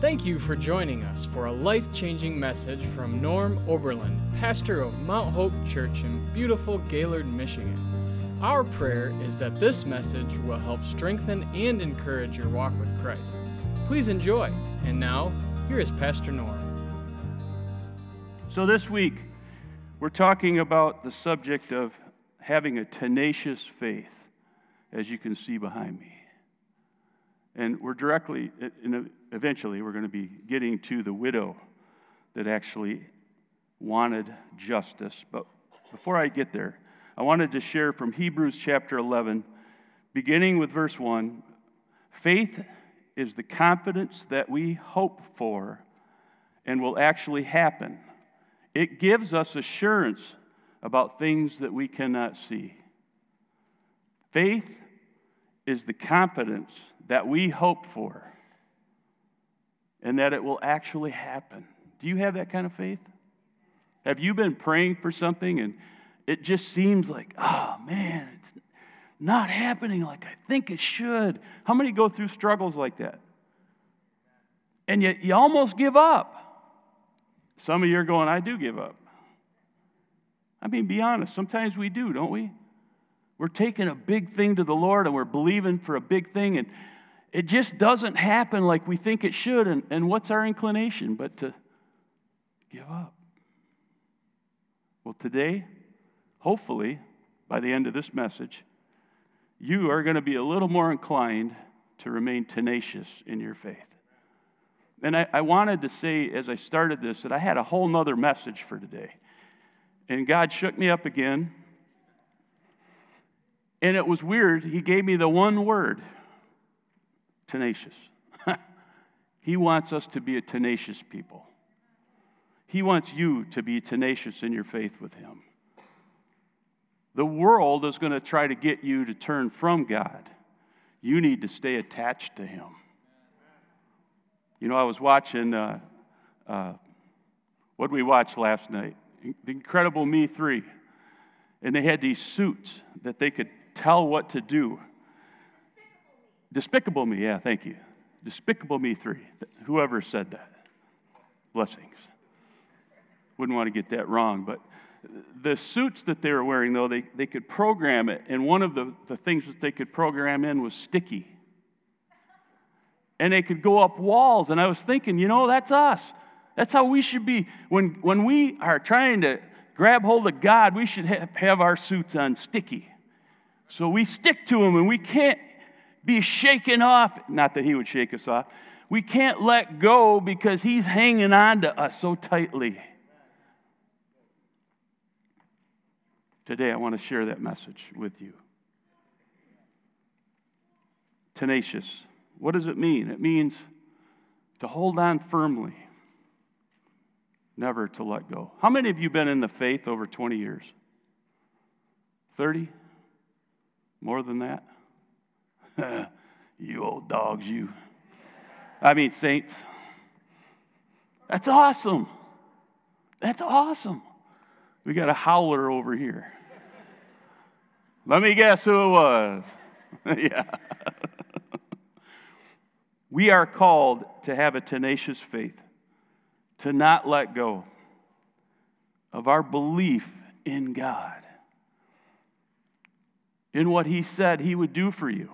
Thank you for joining us for a life changing message from Norm Oberlin, pastor of Mount Hope Church in beautiful Gaylord, Michigan. Our prayer is that this message will help strengthen and encourage your walk with Christ. Please enjoy. And now, here is Pastor Norm. So, this week, we're talking about the subject of having a tenacious faith, as you can see behind me. And we're directly, eventually, we're going to be getting to the widow that actually wanted justice. But before I get there, I wanted to share from Hebrews chapter 11, beginning with verse 1. Faith is the confidence that we hope for and will actually happen. It gives us assurance about things that we cannot see. Faith is the confidence that we hope for and that it will actually happen. Do you have that kind of faith? Have you been praying for something and it just seems like, oh man, it's not happening like I think it should? How many go through struggles like that? And yet you almost give up. Some of you are going, I do give up. I mean, be honest, sometimes we do, don't we? We're taking a big thing to the Lord and we're believing for a big thing, and it just doesn't happen like we think it should. And, and what's our inclination but to give up? Well, today, hopefully, by the end of this message, you are going to be a little more inclined to remain tenacious in your faith. And I, I, wanted to say as I started this that I had a whole nother message for today. And God shook me up again. And it was weird. He gave me the one word tenacious. he wants us to be a tenacious people. He wants you to be tenacious in your faith with Him. The world is going to try to get you to turn from God. You need to stay attached to Him. You know, I was watching, uh, uh, what we watched last night? The Incredible Me 3. And they had these suits that they could tell what to do. Despicable Me, yeah, thank you. Despicable Me 3. Whoever said that. Blessings. Wouldn't want to get that wrong, but the suits that they were wearing, though, they, they could program it. And one of the, the things that they could program in was sticky. And they could go up walls. And I was thinking, you know, that's us. That's how we should be. When, when we are trying to grab hold of God, we should have, have our suits on sticky. So we stick to Him and we can't be shaken off. Not that He would shake us off. We can't let go because He's hanging on to us so tightly. Today, I want to share that message with you. Tenacious. What does it mean? It means to hold on firmly, never to let go. How many of you been in the faith over 20 years? 30? More than that? you old dogs, you. I mean, saints. That's awesome. That's awesome. We got a howler over here. Let me guess who it was. yeah. we are called to have a tenacious faith, to not let go of our belief in God in what He said He would do for you.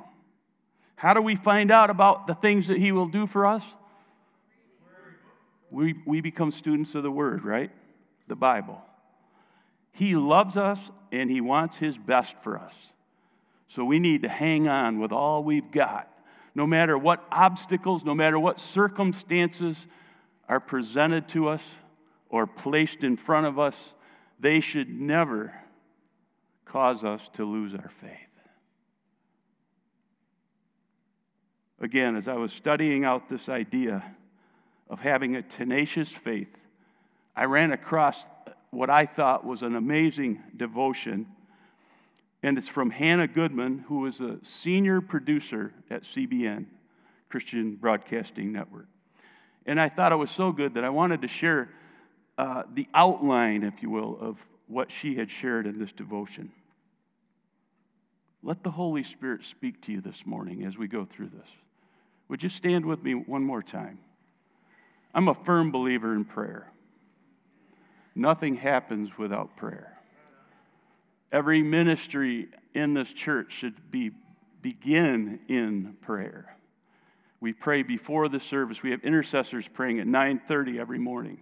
How do we find out about the things that He will do for us? We, we become students of the Word, right? The Bible. He loves us and He wants His best for us. So we need to hang on with all we've got, no matter what obstacles, no matter what circumstances are presented to us or placed in front of us, they should never cause us to lose our faith. Again, as I was studying out this idea of having a tenacious faith, I ran across what I thought was an amazing devotion. And it's from Hannah Goodman, who is a senior producer at CBN, Christian Broadcasting Network. And I thought it was so good that I wanted to share uh, the outline, if you will, of what she had shared in this devotion. Let the Holy Spirit speak to you this morning as we go through this. Would you stand with me one more time? I'm a firm believer in prayer. Nothing happens without prayer. Every ministry in this church should be begin in prayer. We pray before the service. We have intercessors praying at 9:30 every morning.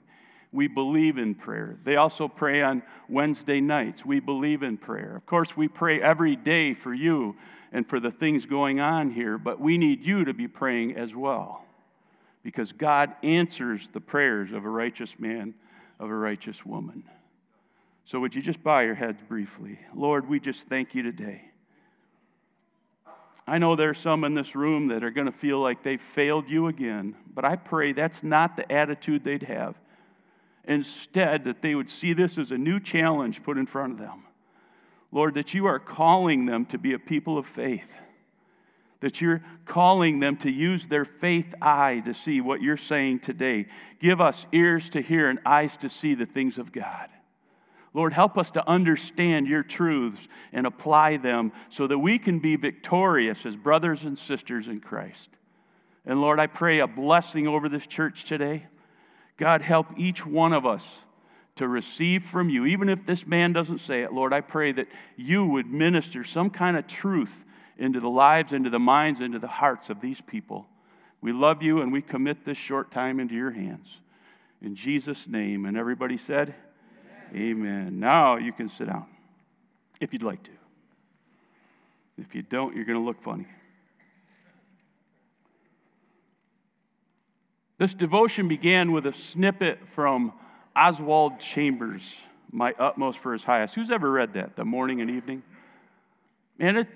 We believe in prayer. They also pray on Wednesday nights. We believe in prayer. Of course, we pray every day for you and for the things going on here, but we need you to be praying as well. Because God answers the prayers of a righteous man, of a righteous woman. So, would you just bow your heads briefly? Lord, we just thank you today. I know there's some in this room that are going to feel like they've failed you again, but I pray that's not the attitude they'd have. Instead, that they would see this as a new challenge put in front of them. Lord, that you are calling them to be a people of faith, that you're calling them to use their faith eye to see what you're saying today. Give us ears to hear and eyes to see the things of God. Lord, help us to understand your truths and apply them so that we can be victorious as brothers and sisters in Christ. And Lord, I pray a blessing over this church today. God, help each one of us to receive from you. Even if this man doesn't say it, Lord, I pray that you would minister some kind of truth into the lives, into the minds, into the hearts of these people. We love you and we commit this short time into your hands. In Jesus' name. And everybody said, Amen. Now you can sit down if you'd like to. If you don't, you're going to look funny. This devotion began with a snippet from Oswald Chambers, My Utmost for His Highest. Who's ever read that, the morning and evening? And it,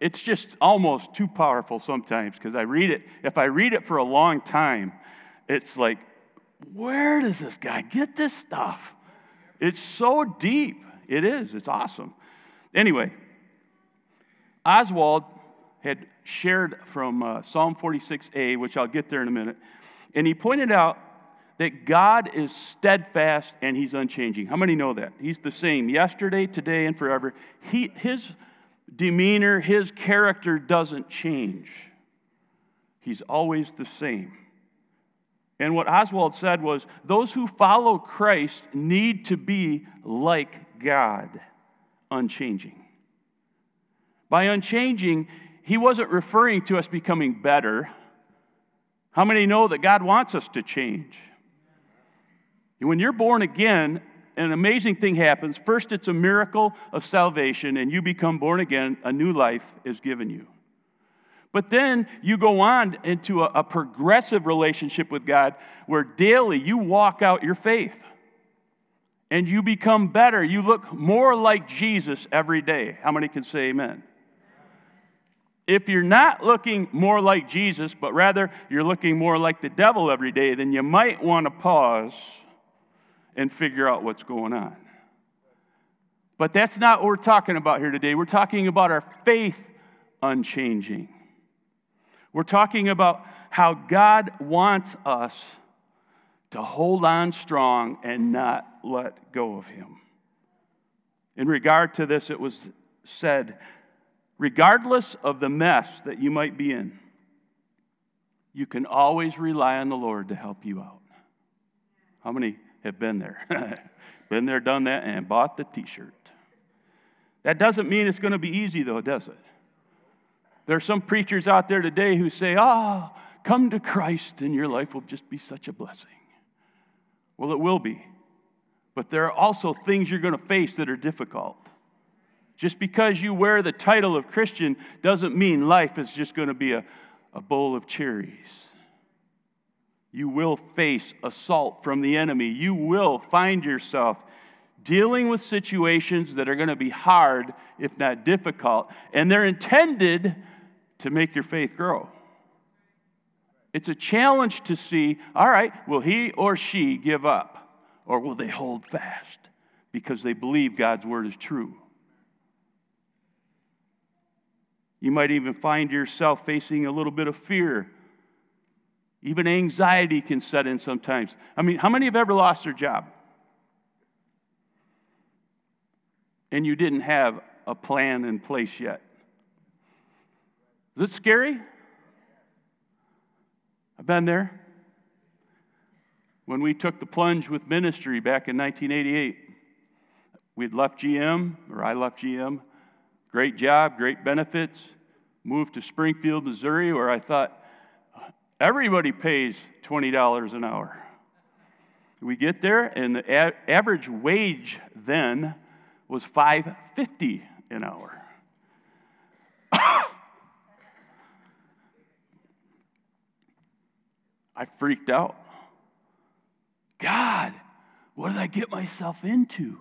it's just almost too powerful sometimes because I read it. If I read it for a long time, it's like, where does this guy get this stuff? It's so deep. It is. It's awesome. Anyway, Oswald had shared from uh, Psalm 46a, which I'll get there in a minute, and he pointed out that God is steadfast and he's unchanging. How many know that? He's the same yesterday, today, and forever. He, his demeanor, his character doesn't change. He's always the same. And what Oswald said was those who follow Christ need to be like God, unchanging. By unchanging, he wasn't referring to us becoming better. How many know that God wants us to change? When you're born again, an amazing thing happens. First, it's a miracle of salvation, and you become born again, a new life is given you. But then you go on into a, a, progressive relationship with God where daily you walk out your faith and you become better. You look more like Jesus every day. How many can say amen? If you're not looking more like Jesus, but rather you're looking more like the devil every day, then you might want to pause and figure out what's going on. But that's not what we're talking about here today. We're talking about our faith unchanging. We're talking about how God wants us to hold on strong and not let go of Him. In regard to this, it was said, regardless of the mess that you might be in, you can always rely on the Lord to help you out. How many have been there? been there, done that, and bought the t shirt. That doesn't mean it's going to be easy, though, does it? There are some preachers out there today who say, Ah, oh, come to Christ and your life will just be such a blessing. Well, it will be. But there are also things you're going to face that are difficult. Just because you wear the title of Christian doesn't mean life is just going to be a, a bowl of cherries. You will face assault from the enemy. You will find yourself dealing with situations that are going to be hard, if not difficult, and they're intended to make your faith grow. It's a challenge to see, all right, will he or she give up? Or will they hold fast because they believe God's word is true? You might even find yourself facing a little bit of fear. Even anxiety can set in sometimes. I mean, how many have ever lost their job? And you didn't have a plan in place yet? Is it scary? I've been there. when we took the plunge with ministry back in 1988. We'd left GM, or I left GM. Great job, great benefits. Moved to Springfield, Missouri, where I thought everybody pays $20 an hour. We get there, and the a- average wage then was 550 an hour. I freaked out. God, what did I get myself into?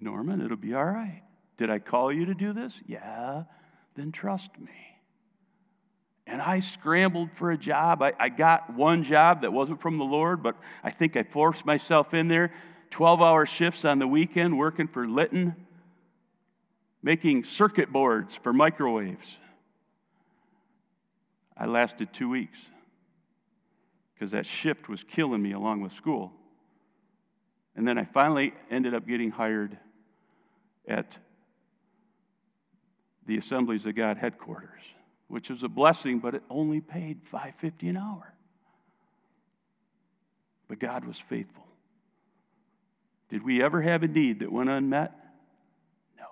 Norman, it'll be all right. Did I call you to do this? Yeah, then trust me. And I scrambled for a job. I, I, got one job that wasn't from the Lord, but I think I forced myself in there. 12 hour shifts on the weekend working for Litton, making circuit boards for microwaves. I lasted two weeks because that shift was killing me along with school. And then I finally ended up getting hired at the Assemblies of God headquarters, which was a blessing, but it only paid 550 an hour. But God was faithful. Did we ever have a need that went unmet? No.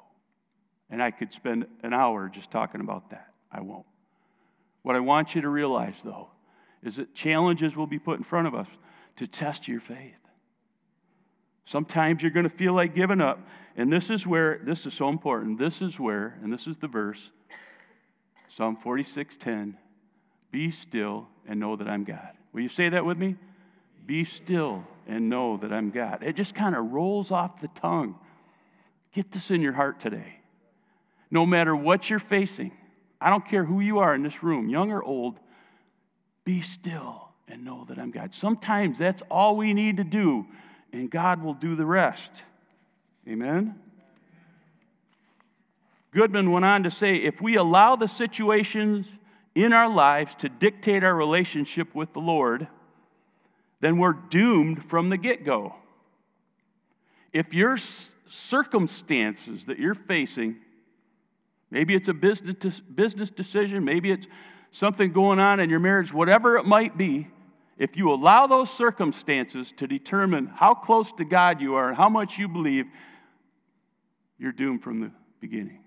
And I could spend an hour just talking about that. I won't. What I want you to realize, though, is that challenges will be put in front of us to test your faith. Sometimes you're going to feel like giving up. And this is where, this is so important. This is where, and this is the verse, Psalm 46:10, be still and know that I'm God. Will you say that with me? Be still and know that I'm God. It just kind of rolls off the tongue. Get this in your heart today. No matter what you're facing, I don't care who you are in this room, young or old, be still and know that I'm God. Sometimes that's all we need to do, and God will do the rest. Amen? Goodman went on to say if we allow the situations in our lives to dictate our relationship with the Lord, then we're doomed from the get go. If your circumstances that you're facing, maybe it's a business, business decision, maybe it's something going on in your marriage, whatever it might be, if you allow those circumstances to determine how close to God you are and how much you believe, you're doomed from the beginning.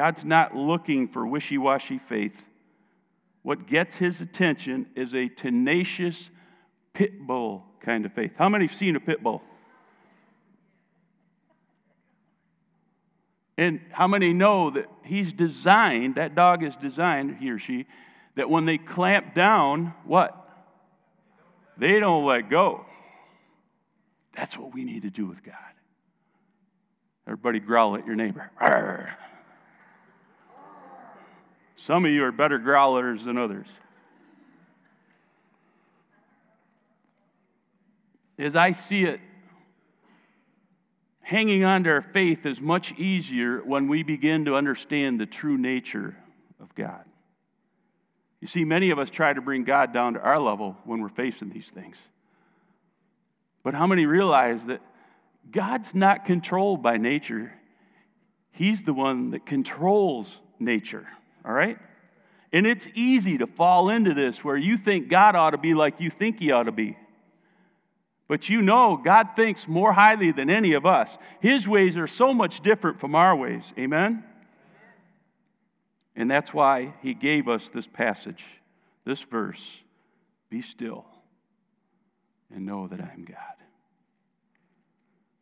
God's not looking for wishy washy faith. What gets his attention is a tenacious pit bull kind of faith. How many have seen a pit bull? And how many know that he's designed, that dog is designed, he or she, that when they clamp down, what? They don't let go. That's what we need to do with God. Everybody growl at your neighbor. Arr. Some of you are better growlers than others. As I see it, hanging on to our faith is much easier when we begin to understand the true nature of God. You see, many of us try to bring God down to our level when we're facing these things. But how many realize that God's not controlled by nature? He's the one that controls nature, all right? And it's easy to fall into this where you think God ought to be like you think He ought to be. But you know, God thinks more highly than any of us. His ways are so much different from our ways. Amen? And that's why He gave us this passage, this verse Be still and know that I am God.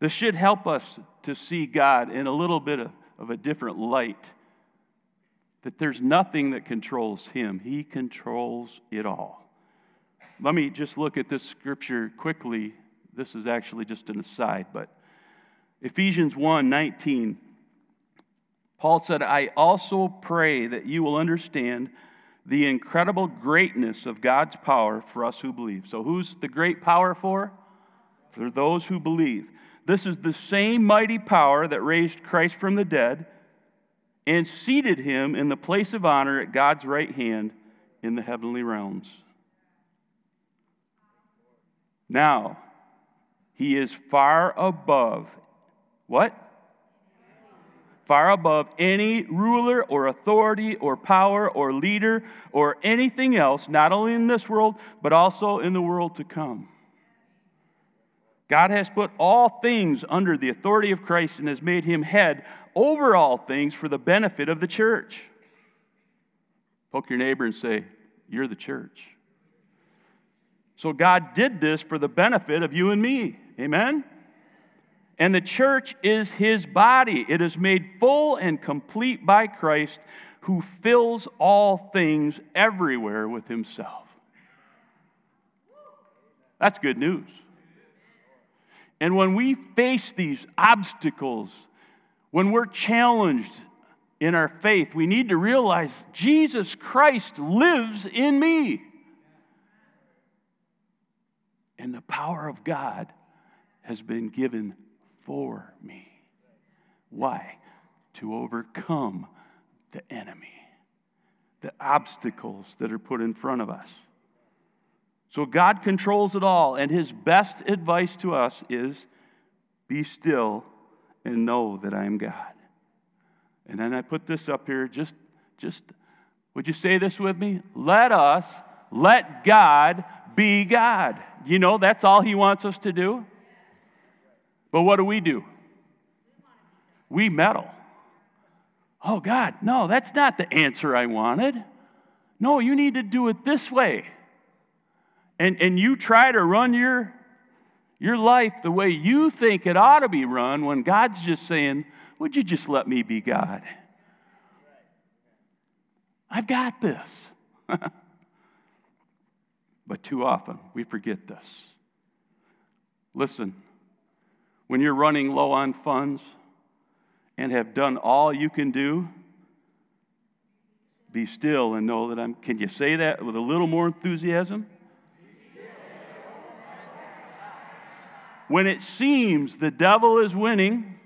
This should help us to see God in a little bit of, of a different light. That there's nothing that controls Him, He controls it all. Let me just look at this scripture quickly. This is actually just an aside, but Ephesians 1 19. Paul said, I also pray that you will understand the incredible greatness of God's power for us who believe. So, who's the great power for? For those who believe. This is the same mighty power that raised Christ from the dead and seated him in the place of honor at God's right hand in the heavenly realms. Now, he is far above what? far above any ruler or authority or power or leader or anything else, not only in this world, but also in the world to come. God has put all things under the authority of Christ and has made him head over all things for the benefit of the church. Poke your neighbor and say, You're the church. So God did this for the benefit of you and me. Amen? And the church is his body. It is made full and complete by Christ, who fills all things everywhere with himself. That's good news. And when we face these obstacles, when we're challenged in our faith, we need to realize Jesus Christ lives in me. And the power of God has been given for me. Why? To overcome the enemy, the obstacles that are put in front of us. So God controls it all, and His best advice to us is be still and know that I am God. And then I put this up here, just, just, would you say this with me? Let us, let God be God. You know, that's all He wants us to do. But what do we do? We meddle. Oh, God, no, that's not the answer I wanted. No, you need to do it this way. And, and you try to run your, your life the way you think it ought to be run when God's just saying, Would you just let me be God? I've got this. but too often we forget this. Listen, when you're running low on funds and have done all you can do, be still and know that I'm. Can you say that with a little more enthusiasm? When it seems the devil is winning,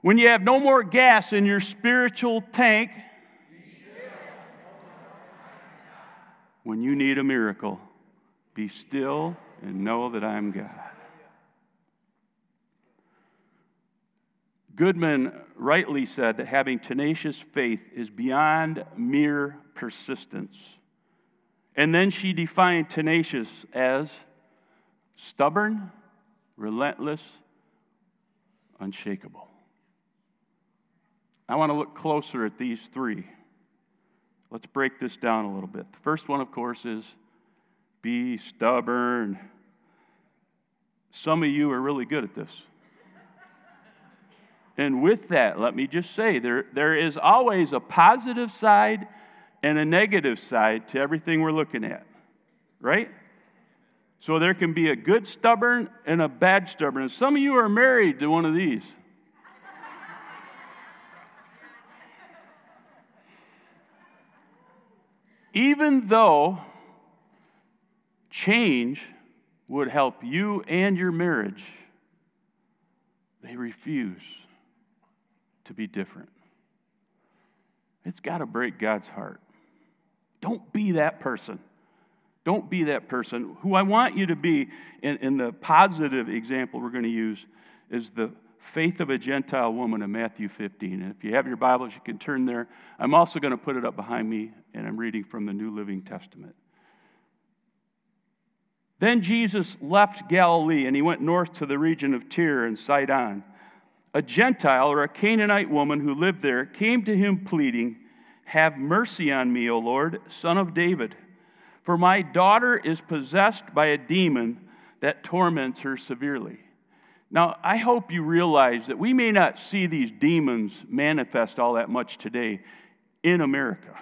when you have no more gas in your spiritual tank, when you need a miracle, be still and know that I'm God. Goodman rightly said that having tenacious faith is beyond mere persistence. And then she defined tenacious as stubborn, relentless, unshakable. I want to look closer at these three. Let's break this down a little bit. The first one, of course, is be stubborn. Some of you are really good at this. And with that, let me just say there, there is always a positive side and a negative side to everything we're looking at, right? So there can be a good stubborn and a bad stubborn. And some of you are married to one of these. Even though change would help you and your marriage, they refuse to be different. It's got to break God's heart. Don't be that person. Don't be that person. Who I want you to be, in, the positive example we're going to use, is the faith of a Gentile woman in Matthew 15. And if you have your Bibles, you can turn there. I'm also going to put it up behind me, and I'm reading from the New Living Testament. Then Jesus left Galilee and he went north to the region of Tyre and Sidon. A Gentile or a Canaanite woman who lived there came to him pleading, Have mercy on me, O Lord, son of David, for my daughter is possessed by a demon that torments her severely. Now, I hope you realize that we may not see these demons manifest all that much today in America,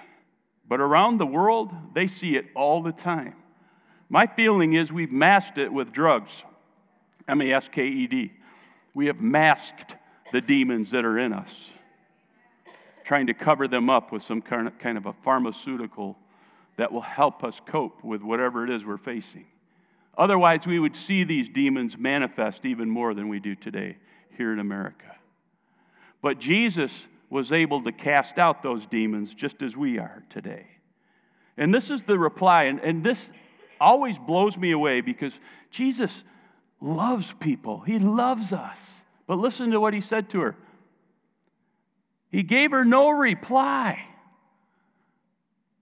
but around the world, they see it all the time. My feeling is we've masked it with drugs. M A S K E D. We have masked the demons that are in us, trying to cover them up with some kind of a pharmaceutical that will help us cope with whatever it is we're facing. Otherwise, we would see these demons manifest even more than we do today here in America. But Jesus was able to cast out those demons just as we are today. And this is the reply, and, and this always blows me away because Jesus loves people. He loves us. But listen to what he said to her. He gave her no reply,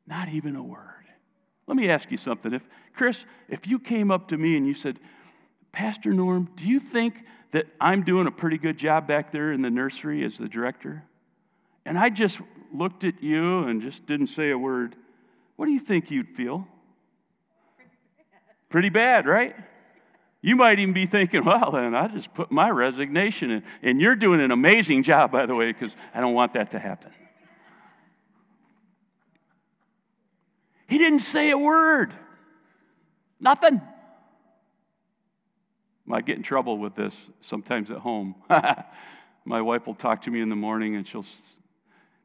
not even a word. Let me ask you something. If Chris, if you came up to me and you said, Pastor Norm, do you think that I'm doing a pretty good job back there in the nursery as the director? And I just looked at you and just didn't say a word. What do you think you'd feel? Pretty bad, right? You might even be thinking, well, then I just put my resignation in. And you're doing an amazing job, by the way, because I don't want that to happen. He didn't say a word. Nothing. I get in trouble with this sometimes at home. My wife will talk to me in the morning and she'll,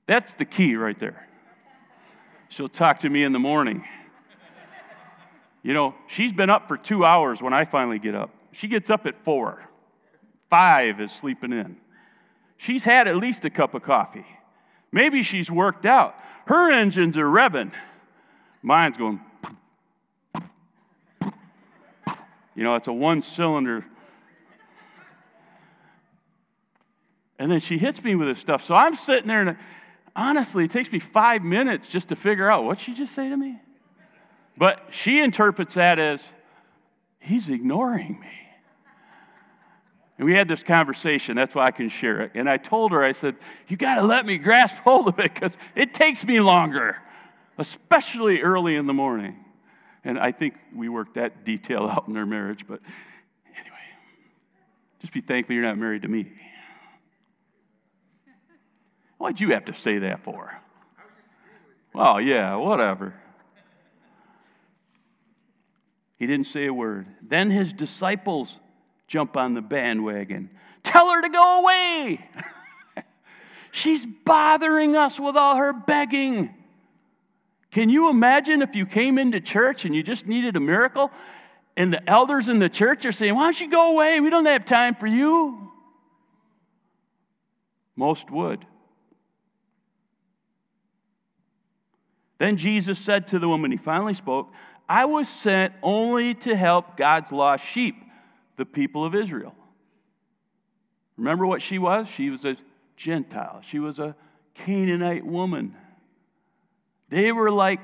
that's the key right there. She'll talk to me in the morning. You know, she's been up for two hours when I finally get up. She gets up at four. Five is sleeping in. She's had at least a cup of coffee. Maybe she's worked out. Her engines are revving. Mine's going. You know, it's a one cylinder. And then she hits me with this stuff. So I'm sitting there, and honestly, it takes me five minutes just to figure out what she just say to me. But she interprets that as, he's ignoring me. And we had this conversation. That's why I can share it. And I told her, I said, You got to let me grasp hold of it because it takes me longer, especially early in the morning. And I think we worked that detail out in our marriage. But anyway, just be thankful you're not married to me. Why'd you have to say that for? Well, yeah, whatever. He didn't say a word. Then his disciples jump on the bandwagon. Tell her to go away. She's bothering us with all her begging. Can you imagine if you came into church and you just needed a miracle and the elders in the church are saying, Why don't you go away? We don't have time for you. Most would. Then Jesus said to the woman, He finally spoke, I was sent only to help God's lost sheep, the people of Israel. Remember what she was? She was a Gentile, she was a Canaanite woman. They were like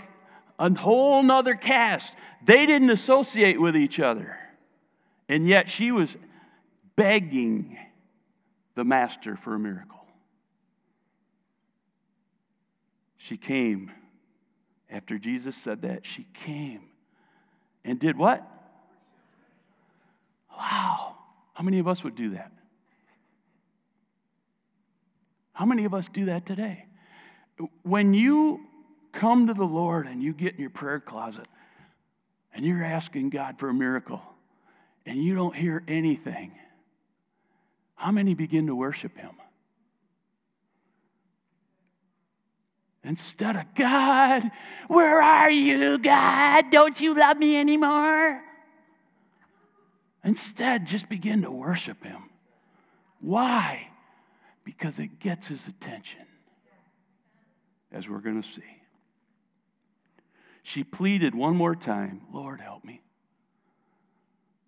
a whole nother caste. They didn't associate with each other. And yet she was begging the master for a miracle. She came. After Jesus said that, she came and did what? Wow. How many of us would do that? How many of us do that today? When you come to the Lord and you get in your prayer closet and you're asking God for a miracle and you don't hear anything, how many begin to worship Him? Instead of, God, where are you, God? Don't you love me anymore? Instead, just begin to worship Him. Why? Because it gets His attention, as we're going to see. She pleaded one more time, Lord, help me.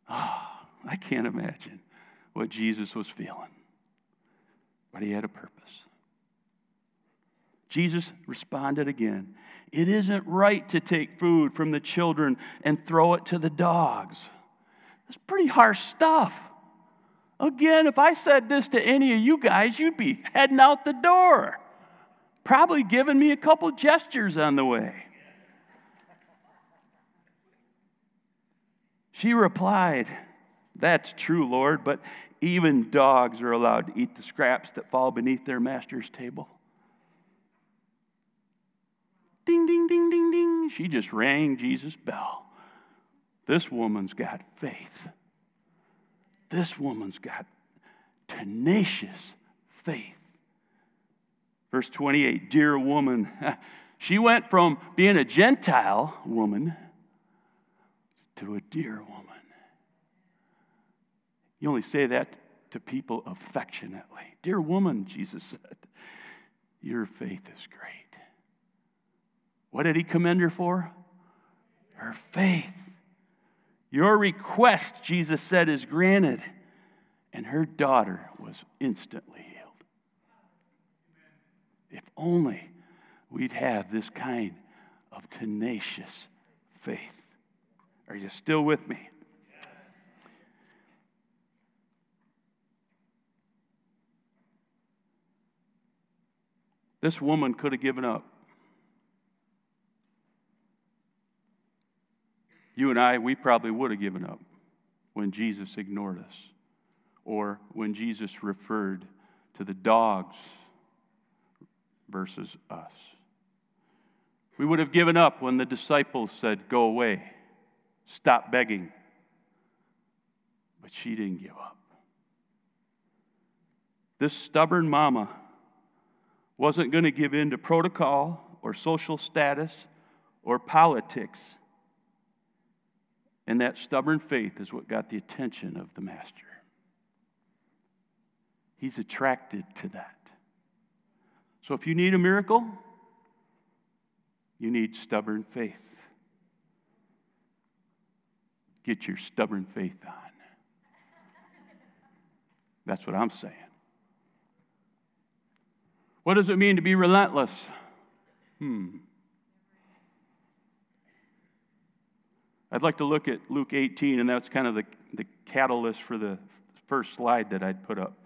Ah, oh, I can't imagine what Jesus was feeling, but He had a purpose. Jesus responded again It isn't right to take food from the children and throw it to the dogs. That's pretty harsh stuff. Again, if I said this to any of you guys, you'd be heading out the door, probably giving me a couple gestures on the way. She replied, That's true, Lord, but even dogs are allowed to eat the scraps that fall beneath their master's table. Ding, ding, ding, ding, ding. She just rang Jesus' bell. This woman's got faith. This woman's got tenacious faith. Verse 28 Dear woman, she went from being a Gentile woman to a dear woman. You only say that to people affectionately. Dear woman, Jesus said, your faith is great. What did he commend her for? Her faith. Your request, Jesus said, is granted. And her daughter was instantly healed. If only we'd have this kind of tenacious faith. Are you still with me? This woman could have given up. You and I, we probably would have given up when Jesus ignored us or when Jesus referred to the dogs versus us. We would have given up when the disciples said, Go away, stop begging. But she didn't give up. This stubborn mama wasn't going to give in to protocol or social status or politics. And that stubborn faith is what got the attention of the master. He's attracted to that. So if you need a miracle, you need stubborn faith. Get your stubborn faith on. That's what I'm saying. What does it mean to be relentless? Hmm. I'd like to look at Luke 18, and that's kind of the, the catalyst for the first slide that I'd put up.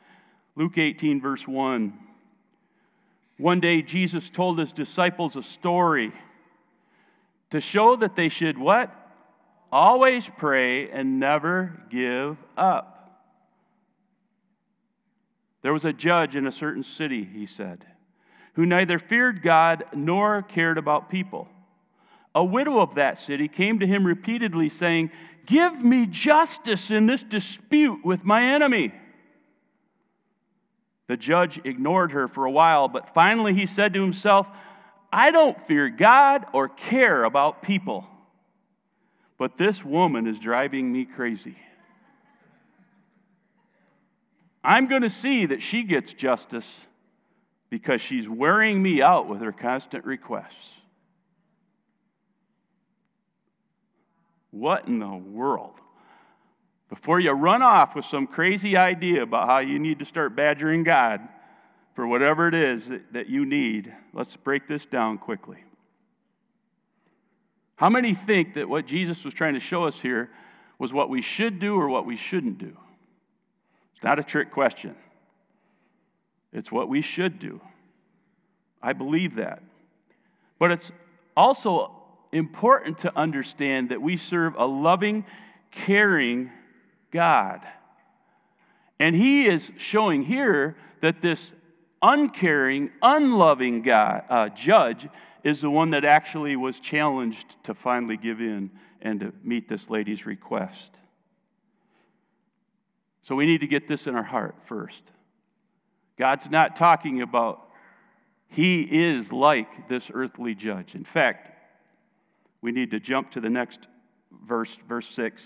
Luke 18, verse 1. One day, Jesus told his disciples a story to show that they should what? Always pray and never give up. There was a judge in a certain city, he said, who neither feared God nor cared about people. A widow of that city came to him repeatedly, saying, Give me justice in this dispute with my enemy. The judge ignored her for a while, but finally he said to himself, I don't fear God or care about people, but this woman is driving me crazy. I'm going to see that she gets justice because she's wearing me out with her constant requests. What in the world? Before you run off with some crazy idea about how you need to start badgering God for whatever it is that, you need, let's break this down quickly. How many think that what Jesus was trying to show us here was what we should do or what we shouldn't do? It's not a trick question. It's what we should do. I believe that. But it's also important to understand that we serve a loving, caring God. And He is showing here that this uncaring, unloving God, uh, judge is the one that actually was challenged to finally give in and to meet this lady's request. So we need to get this in our heart first. God's not talking about he is like this earthly judge. In fact, we need to jump to the next verse, verse 6,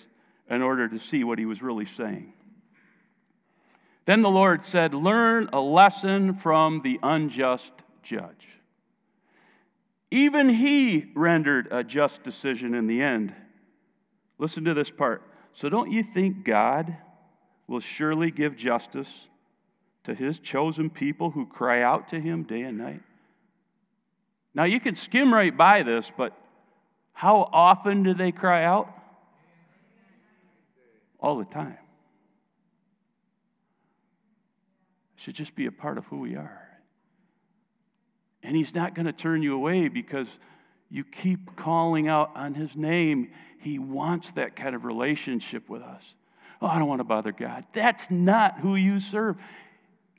in order to see what he was really saying. Then the Lord said, Learn a lesson from the unjust judge. Even he rendered a just decision in the end. Listen to this part. So, don't you think God will surely give justice to his chosen people who cry out to him day and night. Now, you can skim right by this, but how often do they cry out? All the time. It should just be a part of who we are. And he's not going to turn you away because you keep calling out on his name. He wants that kind of relationship with us. Oh, I don't want to bother God. That's not who you serve.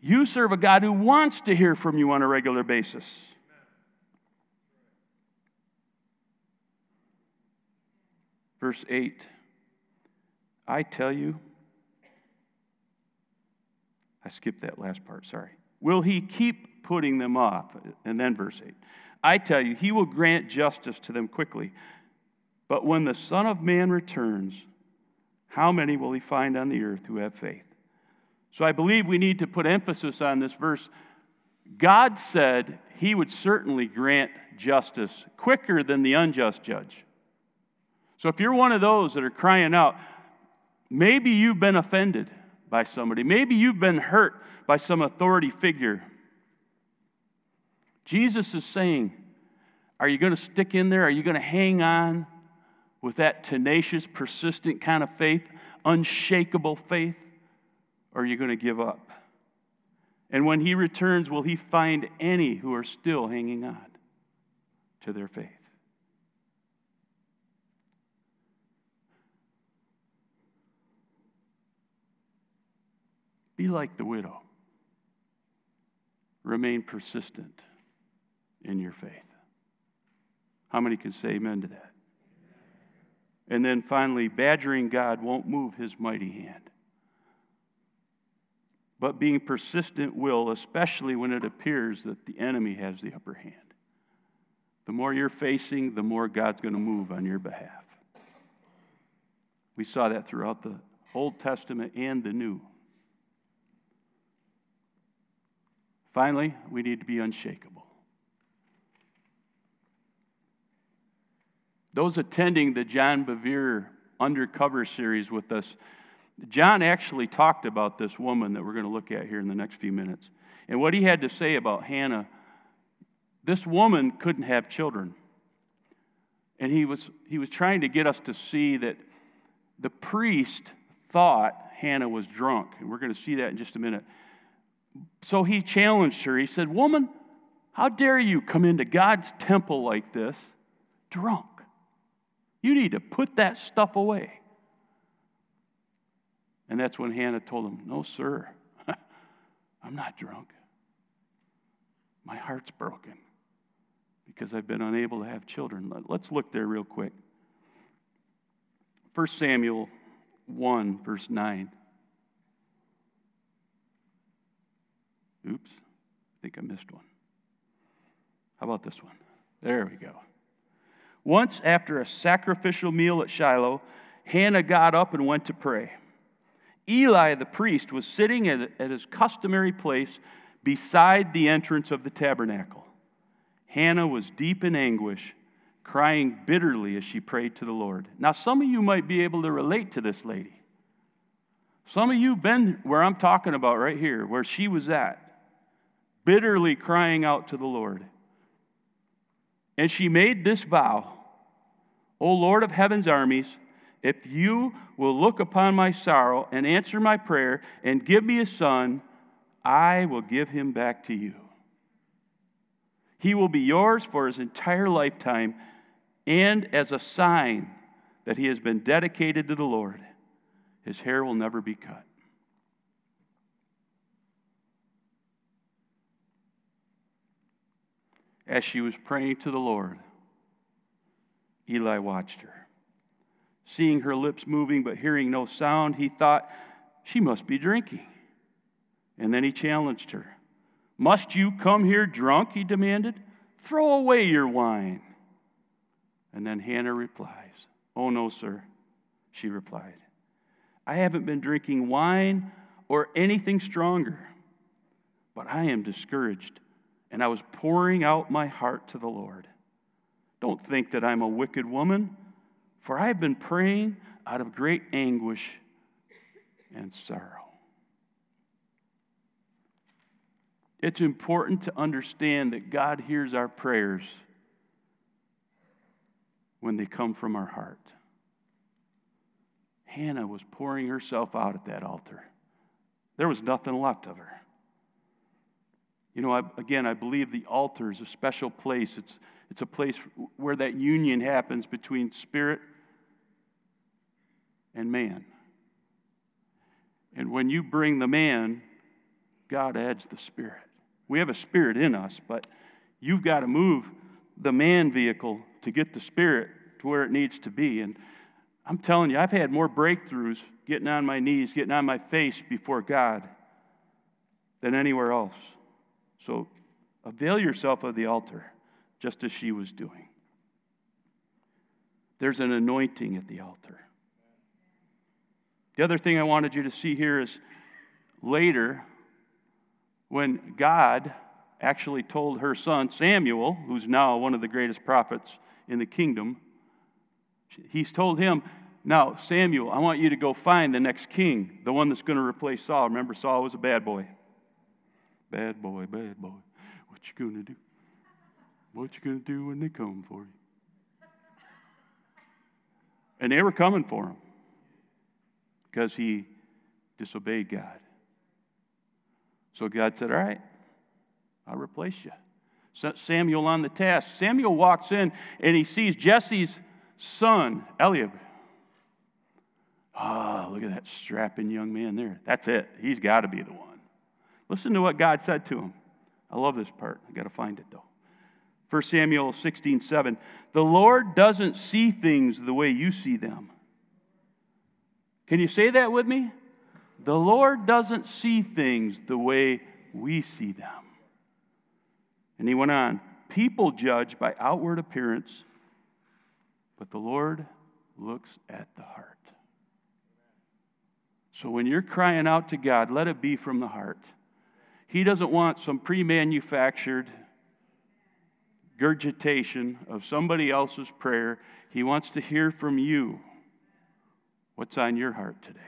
You serve a God who wants to hear from you on a regular basis. Verse 8 I tell you, I skipped that last part, sorry. Will he keep putting them off? And then verse 8 I tell you, he will grant justice to them quickly. But when the Son of Man returns, how many will he find on the earth who have faith? So I believe we need to put emphasis on this verse. God said he would certainly grant justice quicker than the unjust judge. So if you're one of those that are crying out, maybe you've been offended by somebody. Maybe you've been hurt by some authority figure. Jesus is saying, Are you going to stick in there? Are you going to hang on with that tenacious, persistent kind of faith, unshakable faith? Or are you going to give up? And when he returns, will he find any who are still hanging on to their faith? Be like the widow. Remain persistent in your faith. How many can say amen to that? And then finally, badgering God won't move his mighty hand. But being persistent will, especially when it appears that the enemy has the upper hand. The more you're facing, the more God's going to move on your behalf. We saw that throughout the Old Testament and the New. Finally, we need to be unshakable. Those attending the John Bevere undercover series with us, John actually talked about this woman that we're going to look at here in the next few minutes. And what he had to say about Hannah this woman couldn't have children. And he was, he was trying to get us to see that the priest thought Hannah was drunk. And we're going to see that in just a minute. So he challenged her. He said, Woman, how dare you come into God's temple like this drunk? You need to put that stuff away. And that's when Hannah told him, No, sir, I'm not drunk. My heart's broken because I've been unable to have children. Let's look there real quick. 1 Samuel 1, verse 9. Oops, I think I missed one. How about this one? There we go. Once, after a sacrificial meal at Shiloh, Hannah got up and went to pray. Eli the priest was sitting at his customary place beside the entrance of the tabernacle. Hannah was deep in anguish, crying bitterly as she prayed to the Lord. Now, some of you might be able to relate to this lady. Some of you have been where I'm talking about right here, where she was at, bitterly crying out to the Lord. And she made this vow O Lord of heaven's armies, if you will look upon my sorrow and answer my prayer and give me a son, I will give him back to you. He will be yours for his entire lifetime and as a sign that he has been dedicated to the Lord. His hair will never be cut. As she was praying to the Lord, Eli watched her. Seeing her lips moving but hearing no sound, he thought she must be drinking. And then he challenged her. Must you come here drunk? He demanded. Throw away your wine. And then Hannah replies, Oh, no, sir, she replied. I haven't been drinking wine or anything stronger, but I am discouraged, and I was pouring out my heart to the Lord. Don't think that I'm a wicked woman, for I have been praying out of great anguish and sorrow. It's important to understand that God hears our prayers when they come from our heart. Hannah was pouring herself out at that altar. There was nothing left of her. You know, I, again, I believe the altar is a special place. It's, it's a place where that union happens between spirit and man. And when you bring the man, God adds the spirit. We have a spirit in us, but you've got to move the man vehicle to get the spirit to where it needs to be. And I'm telling you, I've had more breakthroughs getting on my knees, getting on my face before God than anywhere else. So avail yourself of the altar just as she was doing. There's an anointing at the altar. The other thing I wanted you to see here is later, when God actually told her son Samuel, who's now one of the greatest prophets in the kingdom, he's told him, Now, Samuel, I want you to go find the next king, the one that's going to replace Saul. Remember, Saul was a bad boy. Bad boy, bad boy. What you to do? What you to do when they come for you? And they were coming for him because he disobeyed God. So God said, All right, I'll replace you. Set Samuel on the task. Samuel walks in and he sees Jesse's son, Eliab. Oh, look at that strapping young man there. That's it. He's got to be the one. Listen to what God said to him. I love this part. I got to find it though. 1 Samuel 16, 7. The Lord doesn't see things the way you see them. Can you say that with me? The Lord doesn't see things the way we see them. And he went on People judge by outward appearance, but the Lord looks at the heart. So when you're crying out to God, let it be from the heart. He doesn't want some pre manufactured gurgitation of somebody else's prayer. He wants to hear from you what's on your heart today.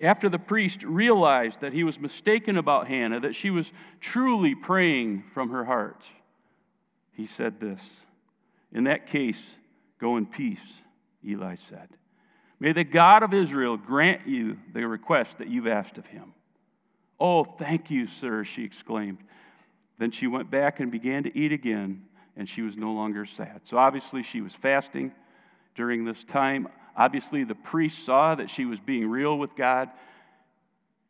After the priest realized that he was mistaken about Hannah, that she was truly praying from her heart, he said this In that case, go in peace, Eli said. May the God of Israel grant you the request that you've asked of him. Oh, thank you, sir, she exclaimed. Then she went back and began to eat again, and she was no longer sad. So obviously, she was fasting during this time. Obviously, the priest saw that she was being real with God.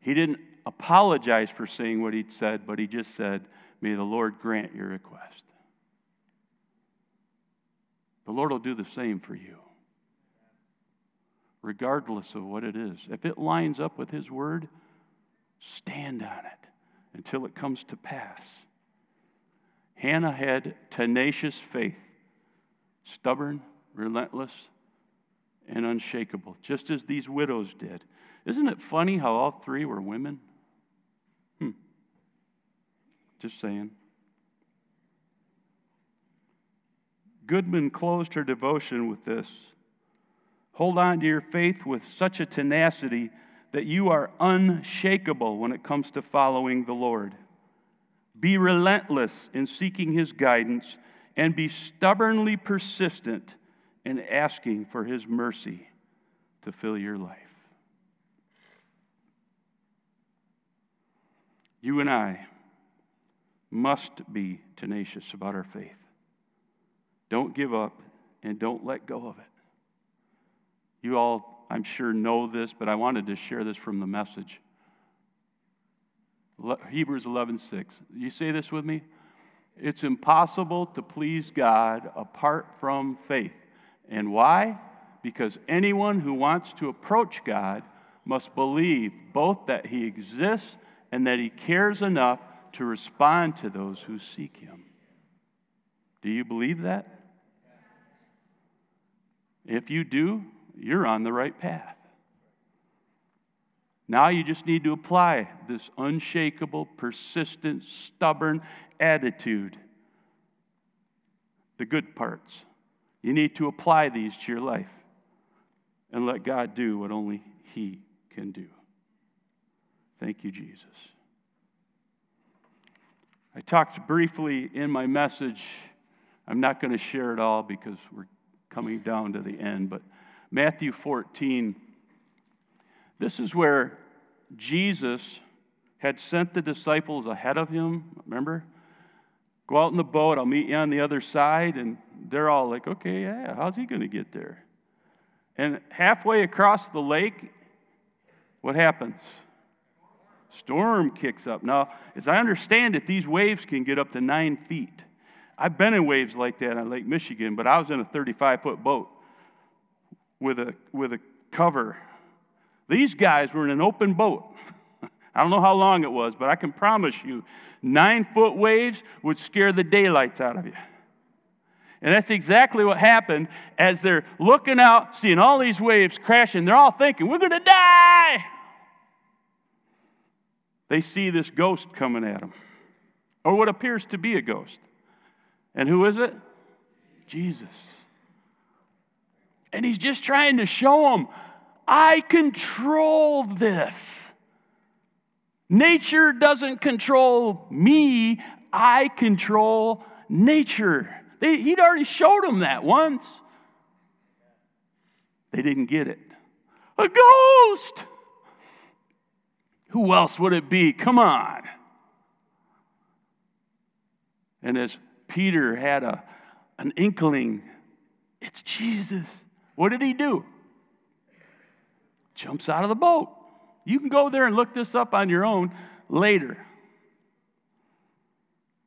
He didn't apologize for saying what he'd said, but he just said, May the Lord grant your request. The Lord will do the same for you, regardless of what it is. If it lines up with His word, stand on it until it comes to pass. Hannah had tenacious faith, stubborn, relentless, and unshakable, just as these widows did. Isn't it funny how all three were women? Hmm. Just saying. Goodman closed her devotion with this Hold on to your faith with such a tenacity that you are unshakable when it comes to following the Lord. Be relentless in seeking his guidance and be stubbornly persistent in asking for his mercy to fill your life. You and I must be tenacious about our faith. Don't give up and don't let go of it. You all, I'm sure, know this, but I wanted to share this from the message. Hebrews 11:6. You say this with me? It's impossible to please God apart from faith. And why? Because anyone who wants to approach God must believe both that he exists and that he cares enough to respond to those who seek him. Do you believe that? If you do, you're on the right path. Now you just need to apply this unshakable, persistent, stubborn attitude. The good parts. You need to apply these to your life and let God do what only He can do. Thank you, Jesus. I talked briefly in my message. I'm not going to share it all because we're coming down to the end, but Matthew 14 this is where Jesus had sent the disciples ahead of him. Remember? Go out in the boat, I'll meet you on the other side. And they're all like, okay, yeah, how's he going to get there? And halfway across the lake, what happens? Storm kicks up. Now, as I understand it, these waves can get up to nine feet. I've been in waves like that on Lake Michigan, but I was in a 35 foot boat with a, with a cover these guys were in an open boat. I don't know how long it was, but I can promise you, nine foot waves would scare the daylights out of you. And that's exactly what happened as they're looking out, seeing all these waves crashing. They're all thinking, we're going to die. They see this ghost coming at them, or what appears to be a ghost. And who is it? Jesus. And he's just trying to show them, I control this. Nature doesn't control me, I control nature. They, he'd already showed them that once. They didn't get it. A ghost! Who else would it be? Come on. And as Peter had a, an inkling, it's Jesus. What did he do? Jumps out of the boat. You can go there and look this up on your own later.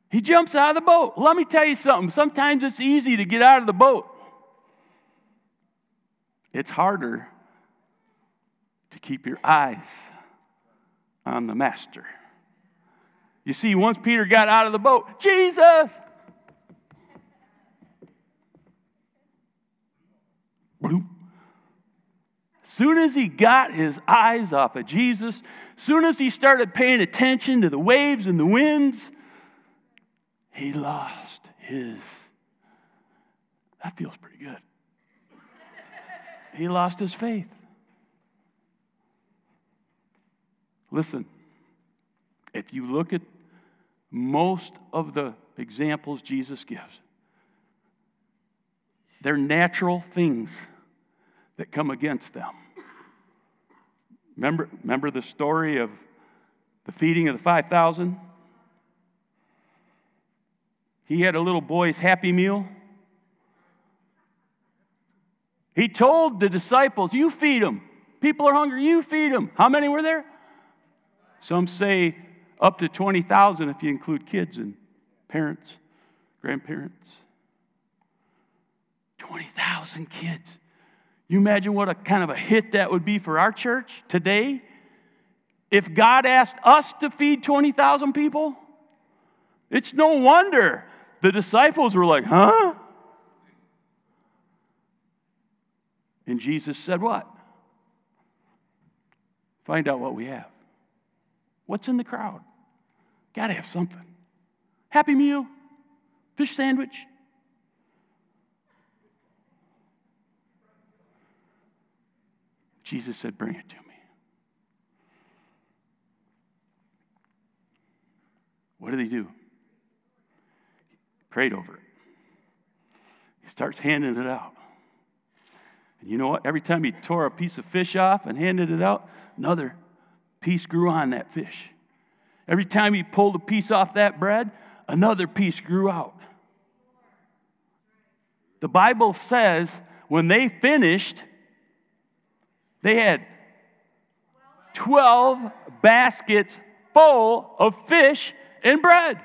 He jumps out of the boat. Let me tell you something. Sometimes it's easy to get out of the boat, it's harder to keep your eyes on the master. You see, once Peter got out of the boat, Jesus! As soon as he got his eyes off of Jesus, soon as he started paying attention to the waves and the winds, he lost his. That feels pretty good. He lost his faith. Listen, if you look at most of the examples Jesus gives, they're natural things that come against them. Remember, remember the story of the feeding of the 5,000? He had a little boy's happy meal. He told the disciples, You feed them. People are hungry, you feed them. How many were there? Some say up to 20,000 if you include kids and parents, grandparents. 20,000 kids. You imagine what a kind of a hit that would be for our church today? If God asked us to feed 20,000 people? It's no wonder the disciples were like, huh? And Jesus said, What? Find out what we have. What's in the crowd? Got to have something. Happy meal, fish sandwich. Jesus said, Bring it to me. What did he do? He prayed over it. He starts handing it out. And you know what? Every time he tore a piece of fish off and handed it out, another piece grew on that fish. Every time he pulled a piece off that bread, another piece grew out. The Bible says when they finished, they had 12 baskets full of fish and bread.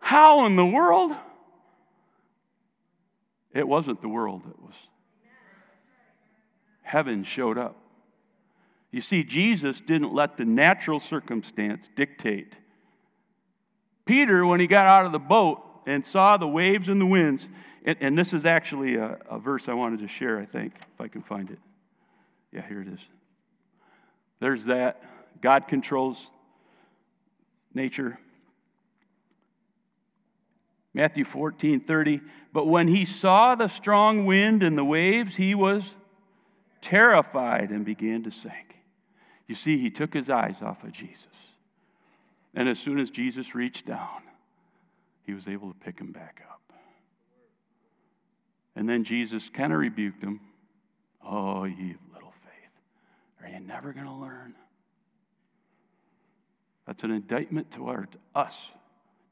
How in the world? It wasn't the world, it was heaven showed up. You see, Jesus didn't let the natural circumstance dictate. Peter, when he got out of the boat and saw the waves and the winds, and, and this is actually a, a verse I wanted to share, I think, if I can find it. Yeah, here it is. There's that. God controls nature. Matthew 14, 30. But when he saw the strong wind and the waves, he was terrified and began to sink. You see, he took his eyes off of Jesus. And as soon as Jesus reached down, he was able to pick him back up. And then Jesus kind of rebuked him. Oh, ye. Are you never going to learn? That's an indictment toward us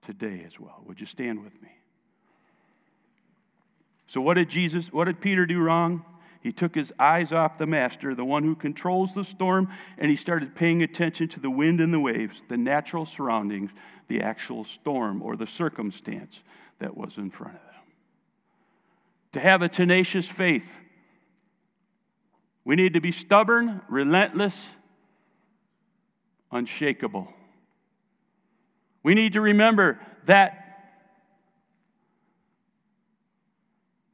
today as well. Would you stand with me? So, what did Jesus, what did Peter do wrong? He took his eyes off the master, the one who controls the storm, and he started paying attention to the wind and the waves, the natural surroundings, the actual storm or the circumstance that was in front of them. To have a tenacious faith, we need to be stubborn, relentless, unshakable. We need to remember that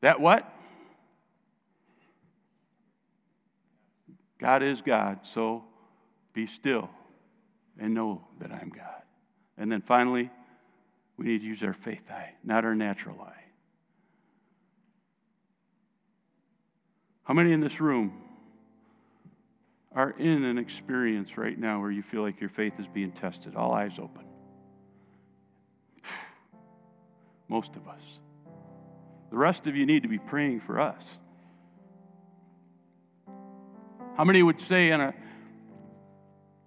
that what? God is God, so be still and know that I'm God. And then finally, we need to use our faith eye, not our natural eye. How many in this room are in an experience right now where you feel like your faith is being tested? All eyes open. Most of us. The rest of you need to be praying for us. How many would say on a,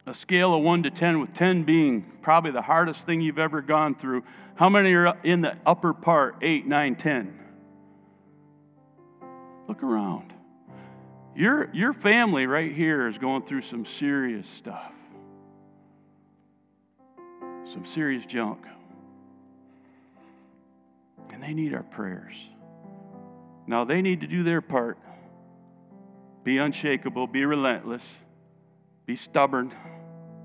a scale of 1 to 10, with 10 being probably the hardest thing you've ever gone through, how many are in the upper part, 8, 9, 10? Look around. Your, your family right here is going through some serious stuff, some serious junk. And they need our prayers. Now, they need to do their part be unshakable, be relentless, be stubborn,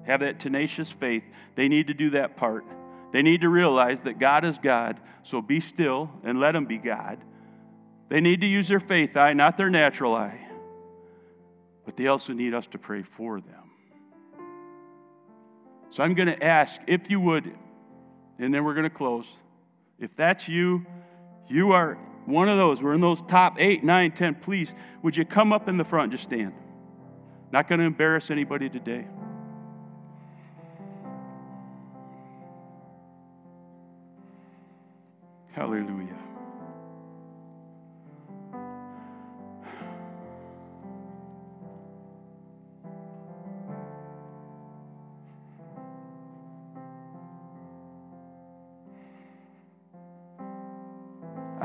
have that tenacious faith. They need to do that part. They need to realize that God is God, so be still and let Him be God. They need to use their faith eye, not their natural eye. But they also need us to pray for them. So I'm going to ask if you would, and then we're going to close. If that's you, you are one of those, we're in those top eight, nine, ten, please, would you come up in the front? Just stand. Not going to embarrass anybody today.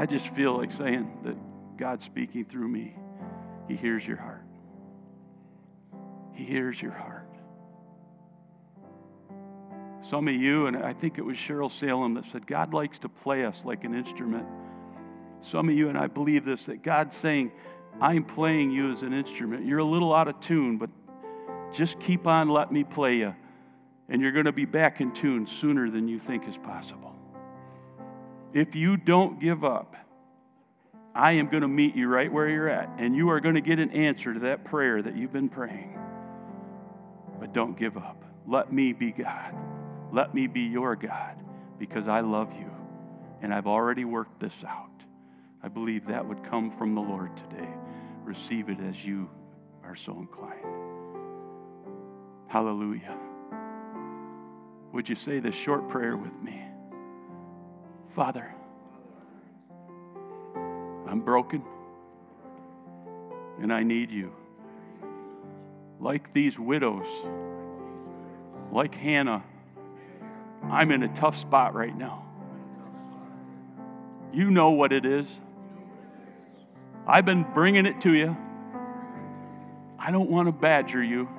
Just feel like saying that God's speaking through me. He hears your heart. He hears your heart. Some of you, and I think it was Cheryl Salem that said, God likes to play us like an instrument. Some of you, and I believe this, that God's saying, I'm playing you as an instrument. You're a little out of tune, but just keep on, let me play you. And you're going to be back in tune sooner than you think is possible. If you don't give up, I am going to meet you right where you're at, and you are going to get an answer to that prayer that you've been praying. But don't give up. Let me be God. Let me be your God because I love you, and I've already worked this out. I believe that would come from the Lord today. Receive it as you are so inclined. Hallelujah. Would you say this short prayer with me? Father, I'm broken and I need you. Like these widows, like Hannah, I'm in a tough spot right now. You know what it is. I've been bringing it to you. I don't want to badger you,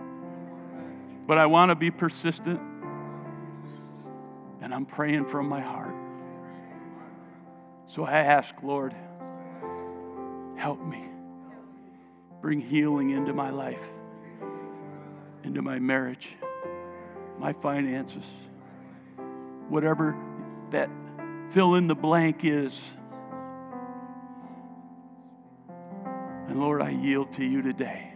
but I want to be persistent. And I'm praying from my heart. So I ask, Lord, help me. Bring healing into my life, into my marriage, my finances, whatever that fill in the blank is. And Lord, I yield to you today.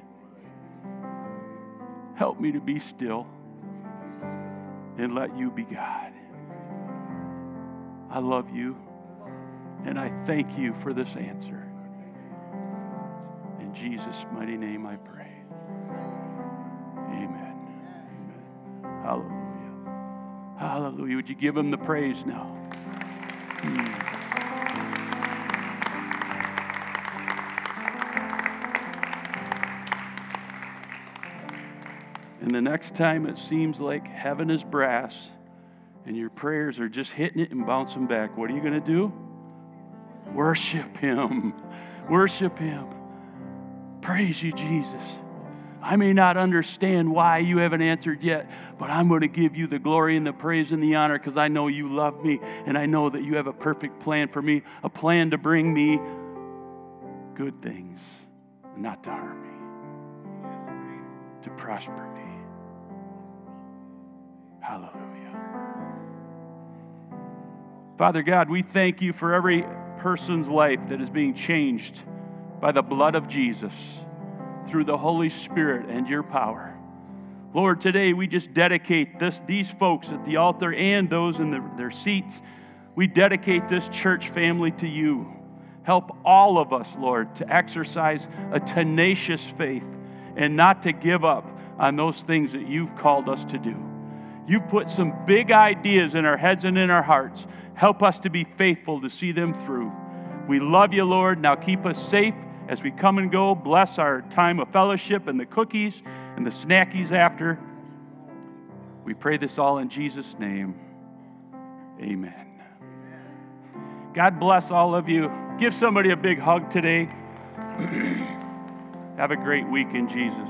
Help me to be still and let you be God. I love you. And I thank you for this answer. In Jesus' mighty name I pray. Amen. Amen. Hallelujah. Hallelujah. Would you give him the praise now? And the next time it seems like heaven is brass and your prayers are just hitting it and bouncing back, what are you going to do? Worship Him. Worship Him. Praise you, Jesus. I may not understand why you haven't answered yet, but I'm going to give you the glory and the praise and the honor because I know you love me and I know that you have a perfect plan for me, a plan to bring me good things, not to harm me, to prosper me. Hallelujah. Father God, we thank you for every person's life that is being changed by the blood of Jesus through the Holy Spirit and your power. Lord, today we just dedicate this, these folks at the altar and those in the, their seats. We dedicate this church family to you. Help all of us, Lord, to exercise a tenacious faith and not to give up on those things that you've called us to do. You've put some big ideas in our heads and in our hearts. Help us to be faithful to see them through. We love you, Lord. Now keep us safe as we come and go. Bless our time of fellowship and the cookies and the snackies after. We pray this all in Jesus' name. Amen. God bless all of you. Give somebody a big hug today. Have a great week in Jesus.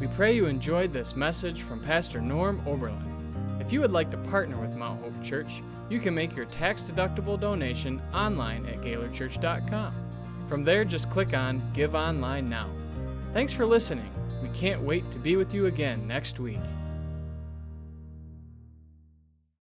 We pray you enjoyed this message from Pastor Norm Oberlin. If you would like to partner with Mount Hope Church, you can make your tax deductible donation online at GaylordChurch.com. From there, just click on Give Online Now. Thanks for listening. We can't wait to be with you again next week.